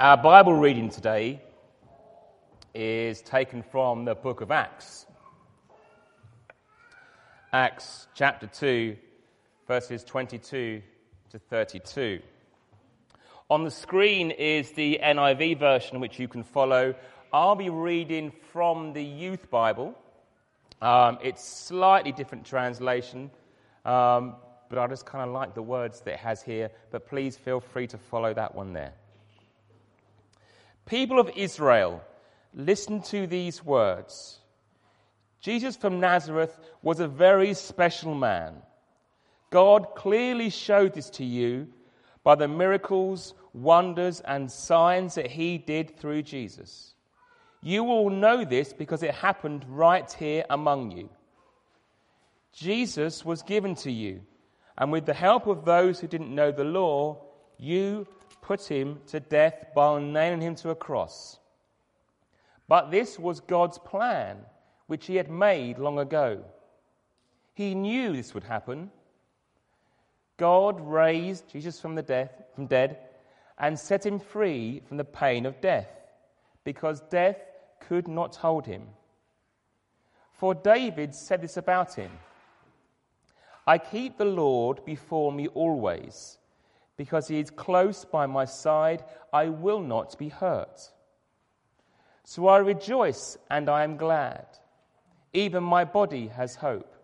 Our Bible reading today is taken from the book of Acts. Acts chapter 2, verses 22 to 32. On the screen is the NIV version which you can follow. I'll be reading from the Youth Bible. Um, it's slightly different translation, um, but I just kind of like the words that it has here. But please feel free to follow that one there. People of Israel, listen to these words. Jesus from Nazareth was a very special man. God clearly showed this to you by the miracles, wonders, and signs that he did through Jesus. You will know this because it happened right here among you. Jesus was given to you, and with the help of those who didn't know the law, you put him to death by nailing him to a cross. But this was God's plan, which he had made long ago. He knew this would happen. God raised Jesus from the death, from dead and set him free from the pain of death, because death could not hold him. For David said this about him I keep the Lord before me always because he is close by my side, I will not be hurt. So I rejoice and I am glad. Even my body has hope.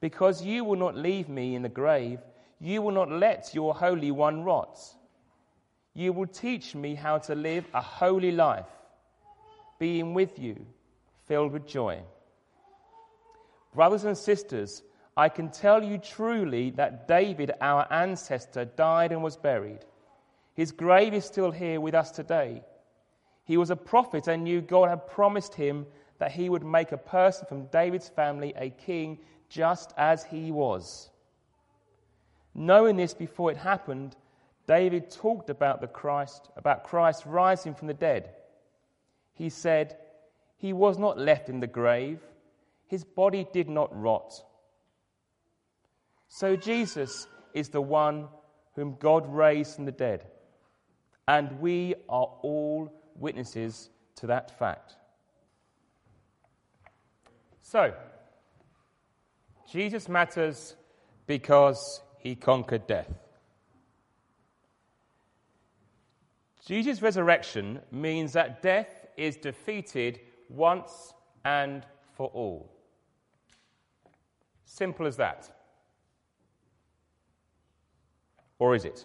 Because you will not leave me in the grave, you will not let your Holy One rot. You will teach me how to live a holy life, being with you, filled with joy. Brothers and sisters, I can tell you truly that David, our ancestor, died and was buried. His grave is still here with us today. He was a prophet and knew God had promised him that he would make a person from David's family a king just as he was. Knowing this before it happened, David talked about the Christ, about Christ rising from the dead. He said, He was not left in the grave, his body did not rot. So Jesus is the one whom God raised from the dead. And we are all witnesses to that fact. So, Jesus matters because he conquered death. Jesus' resurrection means that death is defeated once and for all. Simple as that. Or is it?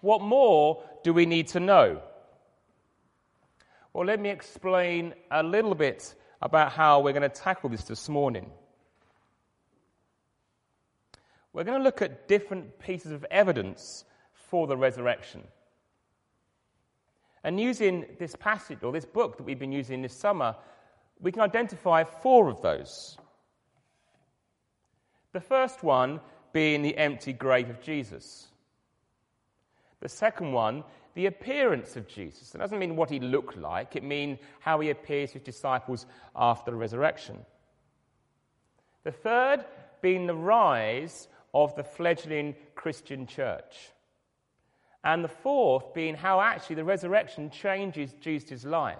What more do we need to know? Well, let me explain a little bit about how we're going to tackle this this morning. We're going to look at different pieces of evidence for the resurrection. And using this passage or this book that we've been using this summer, we can identify four of those. The first one being the empty grave of Jesus. The second one, the appearance of Jesus. It doesn't mean what he looked like, it means how he appears to his disciples after the resurrection. The third being the rise of the fledgling Christian church. And the fourth being how actually the resurrection changes Jesus' life.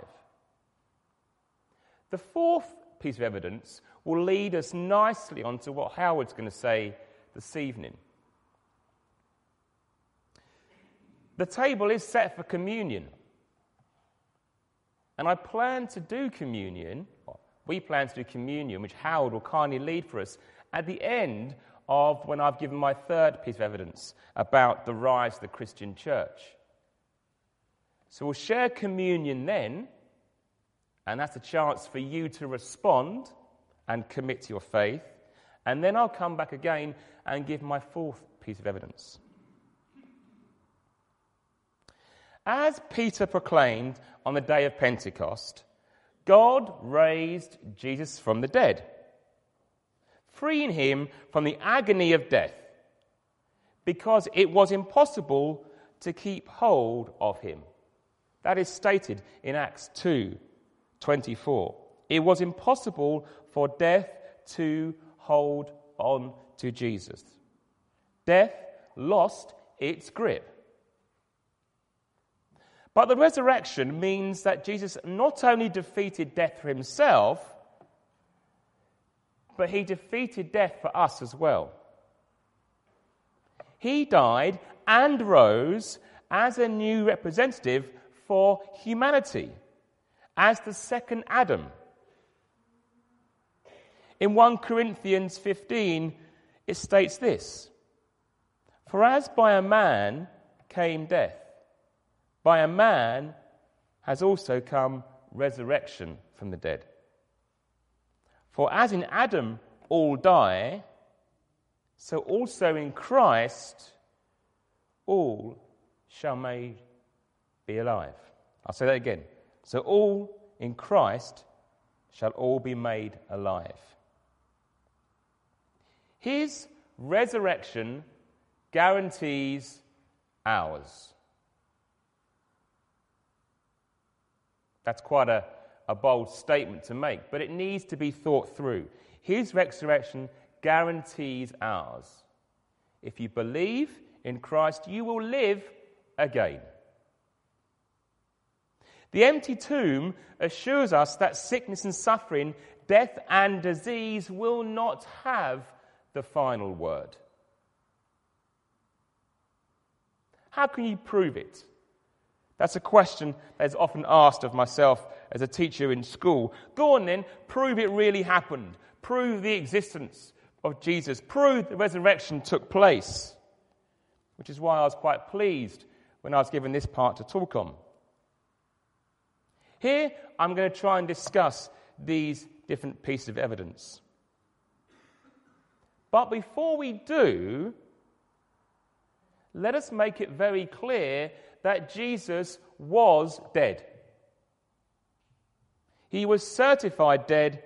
The fourth piece of evidence will lead us nicely onto what Howard's going to say this evening. The table is set for communion. And I plan to do communion, we plan to do communion, which Howard will kindly lead for us, at the end of when I've given my third piece of evidence about the rise of the Christian church. So we'll share communion then, and that's a chance for you to respond and commit to your faith. And then I'll come back again and give my fourth piece of evidence. As Peter proclaimed on the day of Pentecost, God raised Jesus from the dead, freeing him from the agony of death, because it was impossible to keep hold of him. That is stated in Acts 2 24. It was impossible for death to hold on to Jesus. Death lost its grip. But the resurrection means that Jesus not only defeated death for himself, but he defeated death for us as well. He died and rose as a new representative for humanity, as the second Adam. In 1 Corinthians 15, it states this For as by a man came death, by a man has also come resurrection from the dead. For as in Adam all die, so also in Christ all shall made be alive. I'll say that again. So all in Christ shall all be made alive. His resurrection guarantees ours. That's quite a, a bold statement to make, but it needs to be thought through. His resurrection guarantees ours. If you believe in Christ, you will live again. The empty tomb assures us that sickness and suffering, death and disease will not have the final word. How can you prove it? That's a question that is often asked of myself as a teacher in school. Go on then, prove it really happened. Prove the existence of Jesus. Prove the resurrection took place. Which is why I was quite pleased when I was given this part to talk on. Here, I'm going to try and discuss these different pieces of evidence. But before we do, let us make it very clear that Jesus was dead. He was certified dead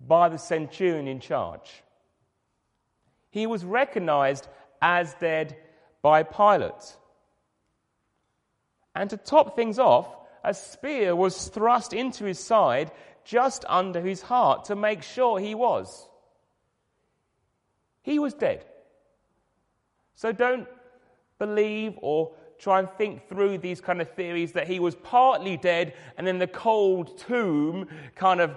by the centurion in charge. He was recognized as dead by Pilate. And to top things off, a spear was thrust into his side just under his heart to make sure he was. He was dead. So don't believe or try and think through these kind of theories that he was partly dead and then the cold tomb kind of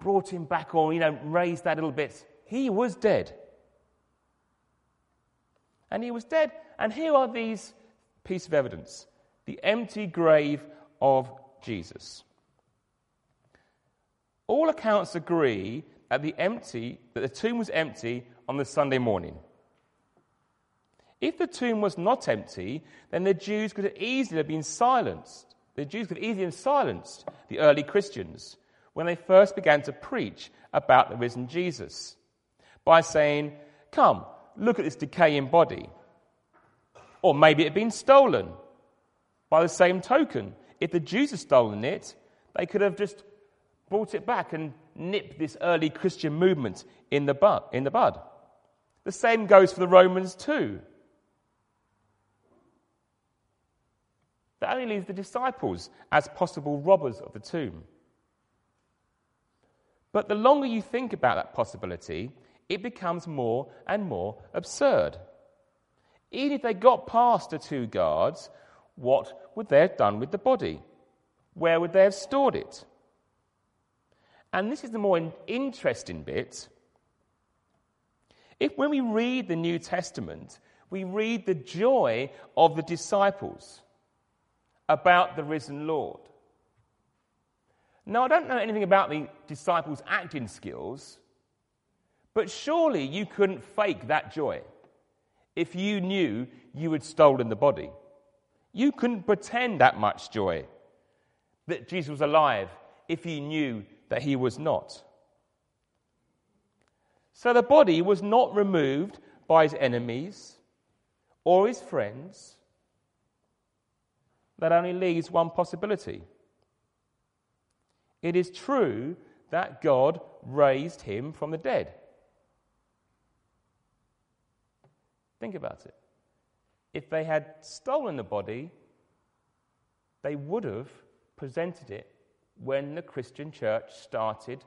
brought him back or, you know, raised that little bit. He was dead. And he was dead. And here are these pieces of evidence the empty grave of Jesus. All accounts agree that the empty that the tomb was empty on the Sunday morning. If the tomb was not empty, then the Jews could have easily have been silenced. The Jews could easily have silenced the early Christians when they first began to preach about the risen Jesus by saying, Come, look at this decaying body. Or maybe it had been stolen. By the same token, if the Jews had stolen it, they could have just brought it back and nipped this early Christian movement in the bud. In the bud. The same goes for the Romans too. That only leaves the disciples as possible robbers of the tomb. But the longer you think about that possibility, it becomes more and more absurd. Even if they got past the two guards, what would they have done with the body? Where would they have stored it? And this is the more interesting bit. If when we read the New Testament, we read the joy of the disciples about the risen Lord. Now, I don't know anything about the disciples' acting skills, but surely you couldn't fake that joy if you knew you had stolen the body. You couldn't pretend that much joy that Jesus was alive if you knew that he was not. So the body was not removed by his enemies or his friends. That only leaves one possibility. It is true that God raised him from the dead. Think about it. If they had stolen the body, they would have presented it when the Christian church started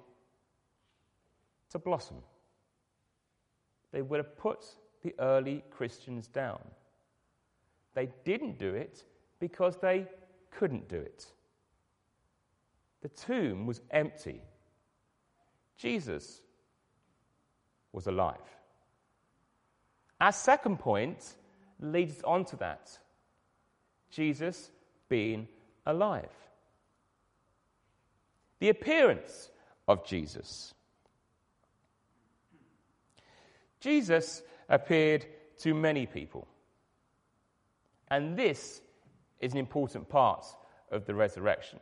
to blossom. They would have put the early Christians down. They didn't do it because they couldn't do it. The tomb was empty. Jesus was alive. Our second point leads on to that Jesus being alive. The appearance of Jesus. Jesus appeared to many people. And this is an important part of the resurrection.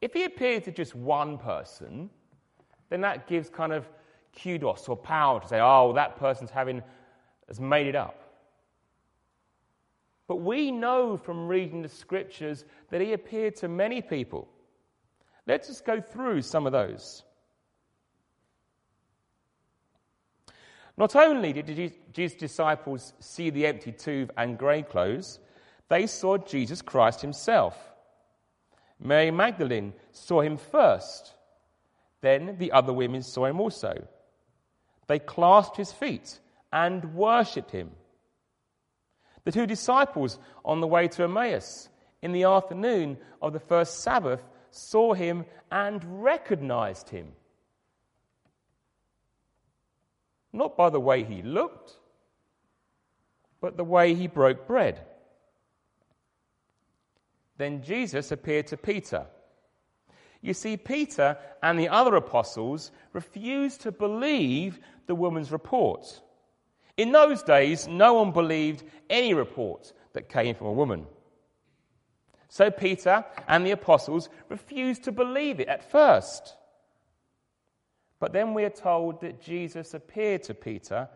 If he appeared to just one person, then that gives kind of kudos or power to say, oh, that person's having, has made it up. But we know from reading the scriptures that he appeared to many people. Let's just go through some of those. Not only did Jesus' disciples see the empty tomb and grave clothes, they saw Jesus Christ himself. Mary Magdalene saw him first. Then the other women saw him also. They clasped his feet and worshipped him. The two disciples on the way to Emmaus in the afternoon of the first Sabbath saw him and recognized him. Not by the way he looked, but the way he broke bread. Then Jesus appeared to Peter. You see, Peter and the other apostles refused to believe the woman's report. In those days, no one believed any report that came from a woman. So Peter and the apostles refused to believe it at first. But then we are told that Jesus appeared to Peter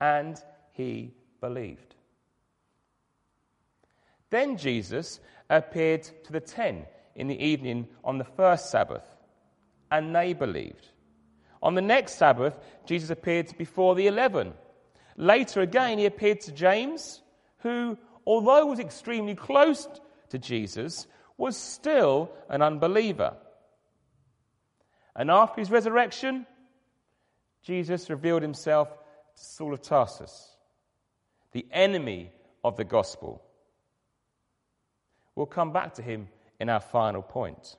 and he believed. Then Jesus appeared to the ten in the evening on the first Sabbath, and they believed. On the next Sabbath, Jesus appeared before the eleven. Later again, he appeared to James, who, although was extremely close to Jesus, was still an unbeliever. And after his resurrection, Jesus revealed himself to Saul of Tarsus, the enemy of the gospel. We'll come back to him in our final point.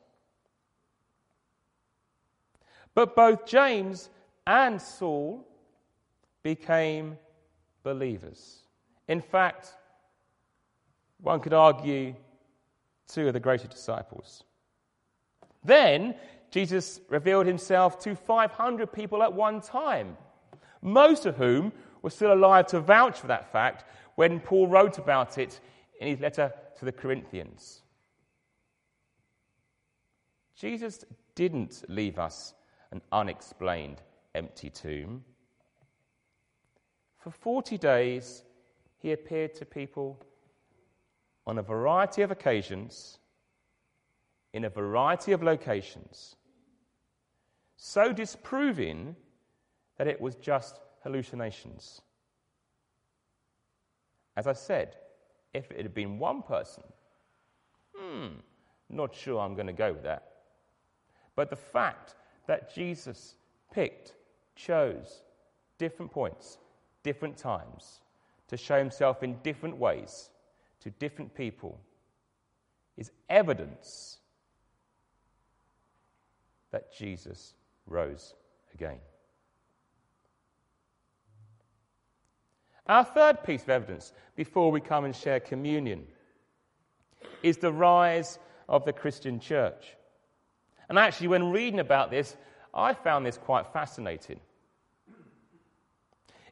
But both James and Saul became believers. In fact, one could argue two of the greater disciples. Then Jesus revealed himself to 500 people at one time, most of whom were still alive to vouch for that fact when Paul wrote about it in his letter to the Corinthians. Jesus didn't leave us an unexplained empty tomb. For 40 days, he appeared to people on a variety of occasions, in a variety of locations, so disproving that it was just hallucinations. As I said, if it had been one person, hmm, not sure I'm going to go with that. But the fact that Jesus picked, chose different points, different times to show himself in different ways to different people is evidence that Jesus rose again. Our third piece of evidence before we come and share communion is the rise of the Christian church. And actually, when reading about this, I found this quite fascinating.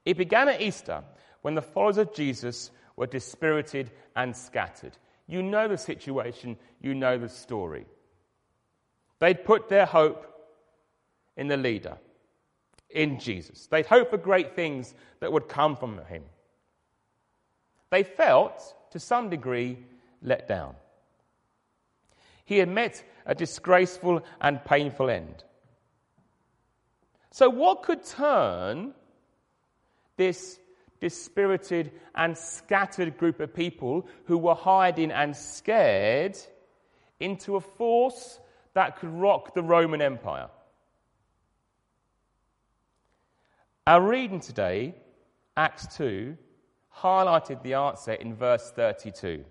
It began at Easter when the followers of Jesus were dispirited and scattered. You know the situation, you know the story. They'd put their hope in the leader, in Jesus. They'd hoped for great things that would come from him. They felt, to some degree, let down. He had met a disgraceful and painful end. So, what could turn this dispirited and scattered group of people who were hiding and scared into a force that could rock the Roman Empire? Our reading today, Acts 2, highlighted the answer in verse 32.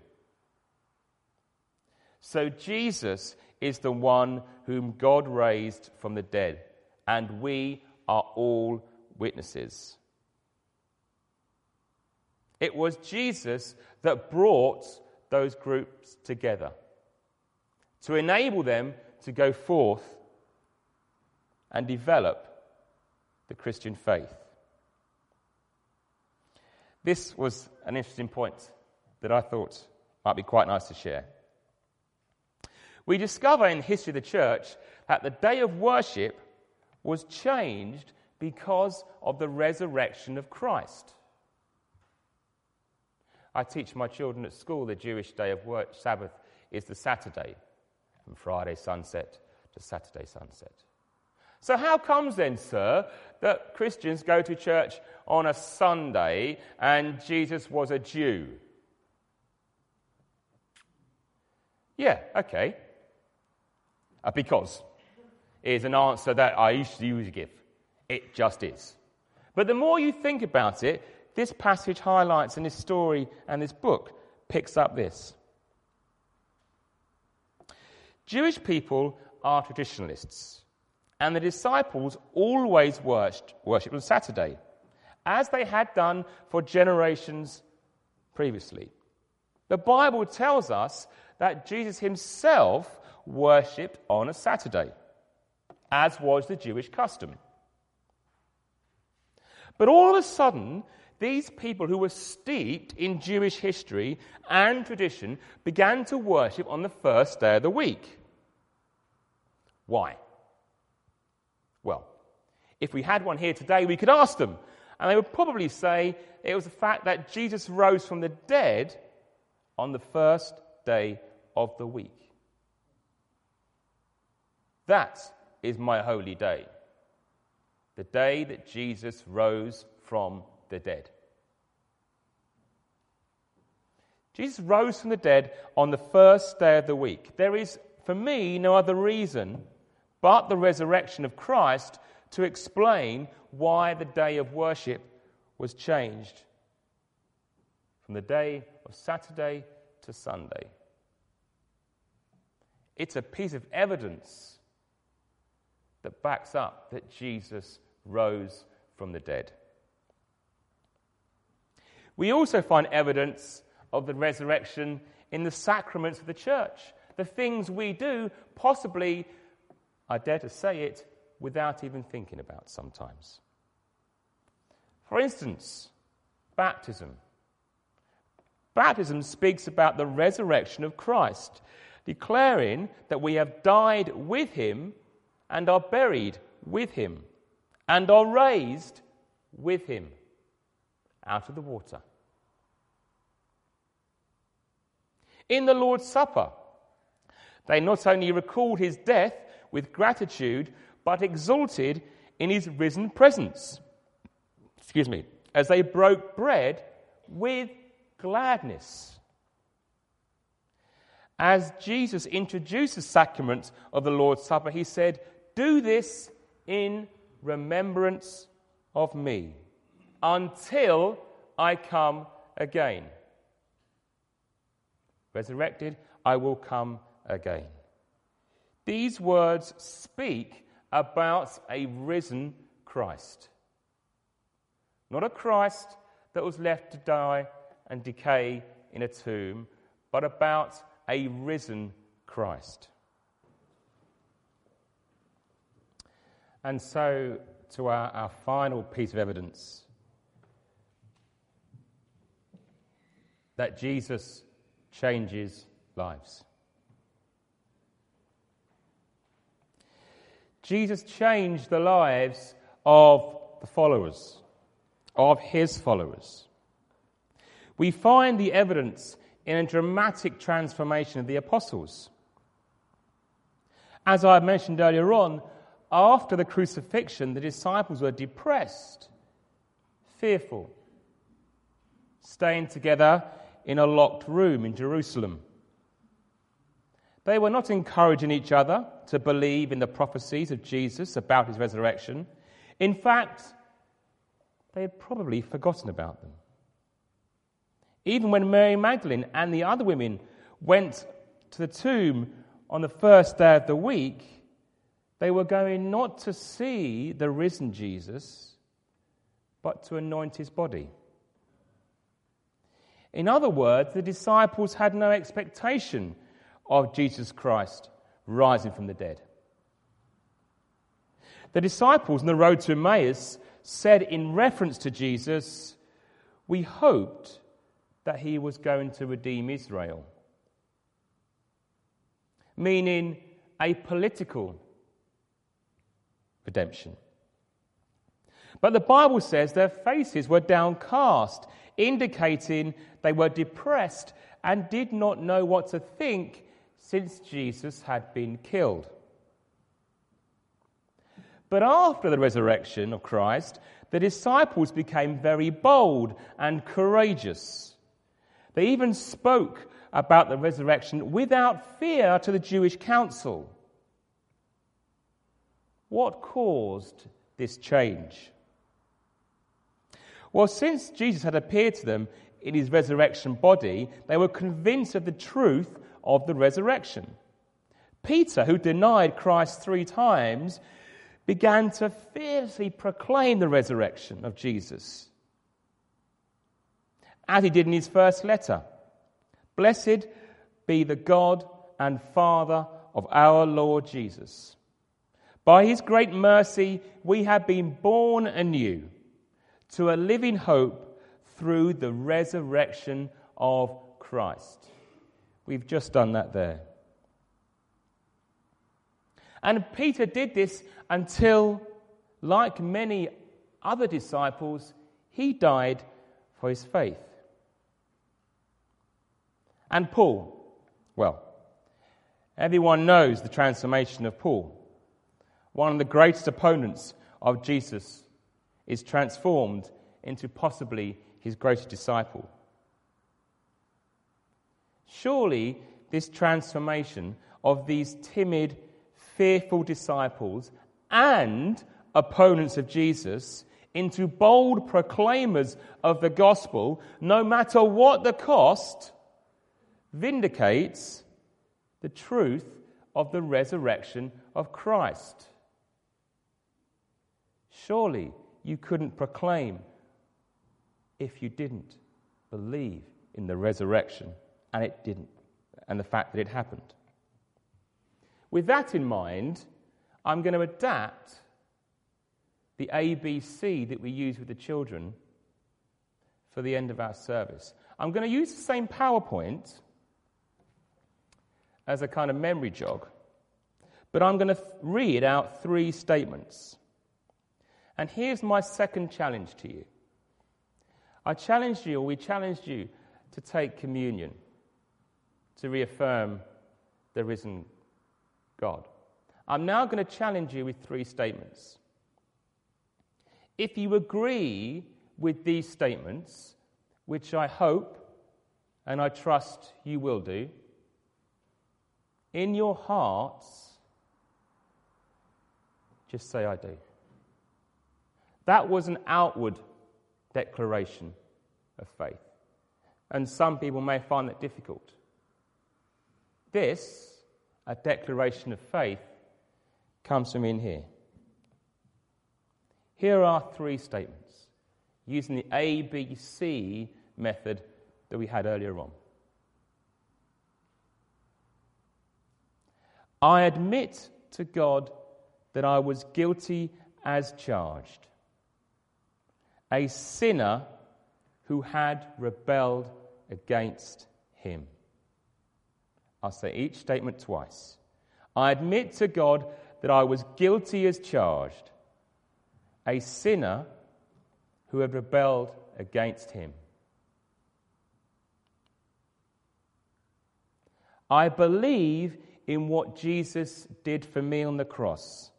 So Jesus is the one whom God raised from the dead, and we are all witnesses. It was Jesus that brought those groups together to enable them to go forth and develop the Christian faith. This was an interesting point that I thought might be quite nice to share. We discover in the history of the church that the day of worship was changed because of the resurrection of Christ. I teach my children at school the Jewish day of work, Sabbath is the Saturday, from Friday sunset to Saturday sunset. So, how comes then, sir, that Christians go to church on a Sunday and Jesus was a Jew? Yeah, okay. Uh, because is an answer that I usually give. It just is. But the more you think about it, this passage highlights, and this story and this book picks up this. Jewish people are traditionalists, and the disciples always worshipped, worshipped on Saturday, as they had done for generations previously. The Bible tells us that Jesus himself worshipped on a Saturday, as was the Jewish custom. But all of a sudden, these people who were steeped in Jewish history and tradition began to worship on the first day of the week. Why? If we had one here today, we could ask them, and they would probably say it was the fact that Jesus rose from the dead on the first day of the week. That is my holy day, the day that Jesus rose from the dead. Jesus rose from the dead on the first day of the week. There is, for me, no other reason but the resurrection of Christ to explain why the day of worship was changed from the day of Saturday to Sunday. It's a piece of evidence that backs up that Jesus rose from the dead. We also find evidence of the resurrection in the sacraments of the church, the things we do, possibly, I dare to say it, without even thinking about sometimes. For instance, baptism. Baptism speaks about the resurrection of Christ, declaring that we have died with him and are buried with him and are raised with him out of the water. In the Lord's Supper, they not only recalled his death with gratitude, but exalted in his risen presence. Excuse me, as they broke bread with gladness. As Jesus introduced the sacrament of the Lord's Supper, he said, Do this in remembrance of me until I come again. Resurrected, I will come again. These words speak about a risen Christ. Not a Christ that was left to die and decay in a tomb, but about a risen Christ. And so, to our, our final piece of evidence that Jesus changes lives. Jesus changed the lives of the followers, of his followers. We find the evidence in a dramatic transformation of the apostles. As I mentioned earlier on, after the crucifixion, the disciples were depressed, fearful, staying together in a locked room in Jerusalem. They were not encouraging each other to believe in the prophecies of Jesus about his resurrection. In fact, they had probably forgotten about them. Even when Mary Magdalene and the other women went to the tomb on the first day of the week, they were going not to see the risen Jesus, but to anoint his body. In other words, the disciples had no expectation of Jesus Christ rising from the dead. The disciples on the road to Emmaus said in reference to Jesus, We hoped that he was going to redeem Israel. Meaning a political redemption. But the Bible says their faces were downcast, indicating they were depressed and did not know what to think since Jesus had been killed. But after the resurrection of Christ, the disciples became very bold and courageous. They even spoke about the resurrection without fear to the Jewish council. What caused this change? Well, since Jesus had appeared to them in his resurrection body, they were convinced of the truth of the resurrection. Peter, who denied Christ three times, began to fiercely proclaim the resurrection of Jesus. As he did in his first letter Blessed be the God and Father of our Lord Jesus. By his great mercy, we have been born anew to a living hope through the resurrection of Christ. We've just done that there. And Peter did this until, like many other disciples, he died for his faith. And Paul, well, everyone knows the transformation of Paul. One of the greatest opponents of Jesus is transformed into possibly his greatest disciple. Surely, this transformation of these timid, fearful disciples and opponents of Jesus into bold proclaimers of the gospel, no matter what the cost, vindicates the truth of the resurrection of Christ. Surely you couldn't proclaim if you didn't believe in the resurrection, and it didn't, and the fact that it happened. With that in mind, I'm going to adapt the ABC that we use with the children for the end of our service. I'm going to use the same PowerPoint as a kind of memory jog, but I'm going to read out three statements. And here's my second challenge to you. I challenged you, or we challenged you, to take communion to reaffirm the risen God. I'm now going to challenge you with three statements. If you agree with these statements, which I hope and I trust you will do, in your hearts, just say, I do. That was an outward declaration of faith. And some people may find that difficult. This, a declaration of faith, comes from in here. Here are three statements using the ABC method that we had earlier on. I admit to God that I was guilty as charged, a sinner who had rebelled against him. I'll say each statement twice. I admit to God that I was guilty as charged, a sinner who had rebelled against him. I believe in what Jesus did for me on the cross.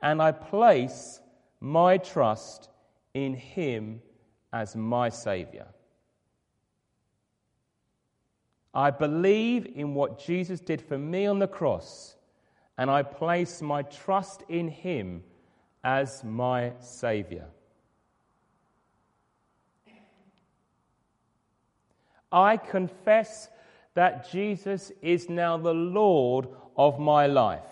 And I place my trust in Him as my Savior. I believe in what Jesus did for me on the cross, and I place my trust in Him as my Savior. I confess that Jesus is now the Lord of my life,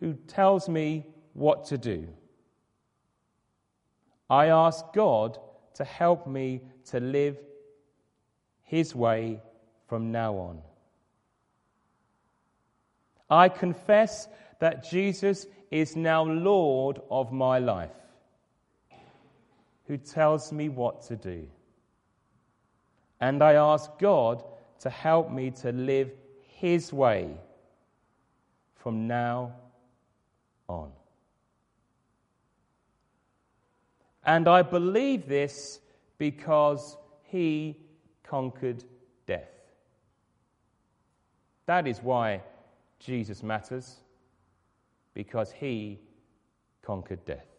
who tells me what to do. I ask God to help me to live His way from now on. I confess that Jesus is now Lord of my life, who tells me what to do. And I ask God to help me to live His way from now on. And I believe this because He conquered death. That is why Jesus matters, because He conquered death.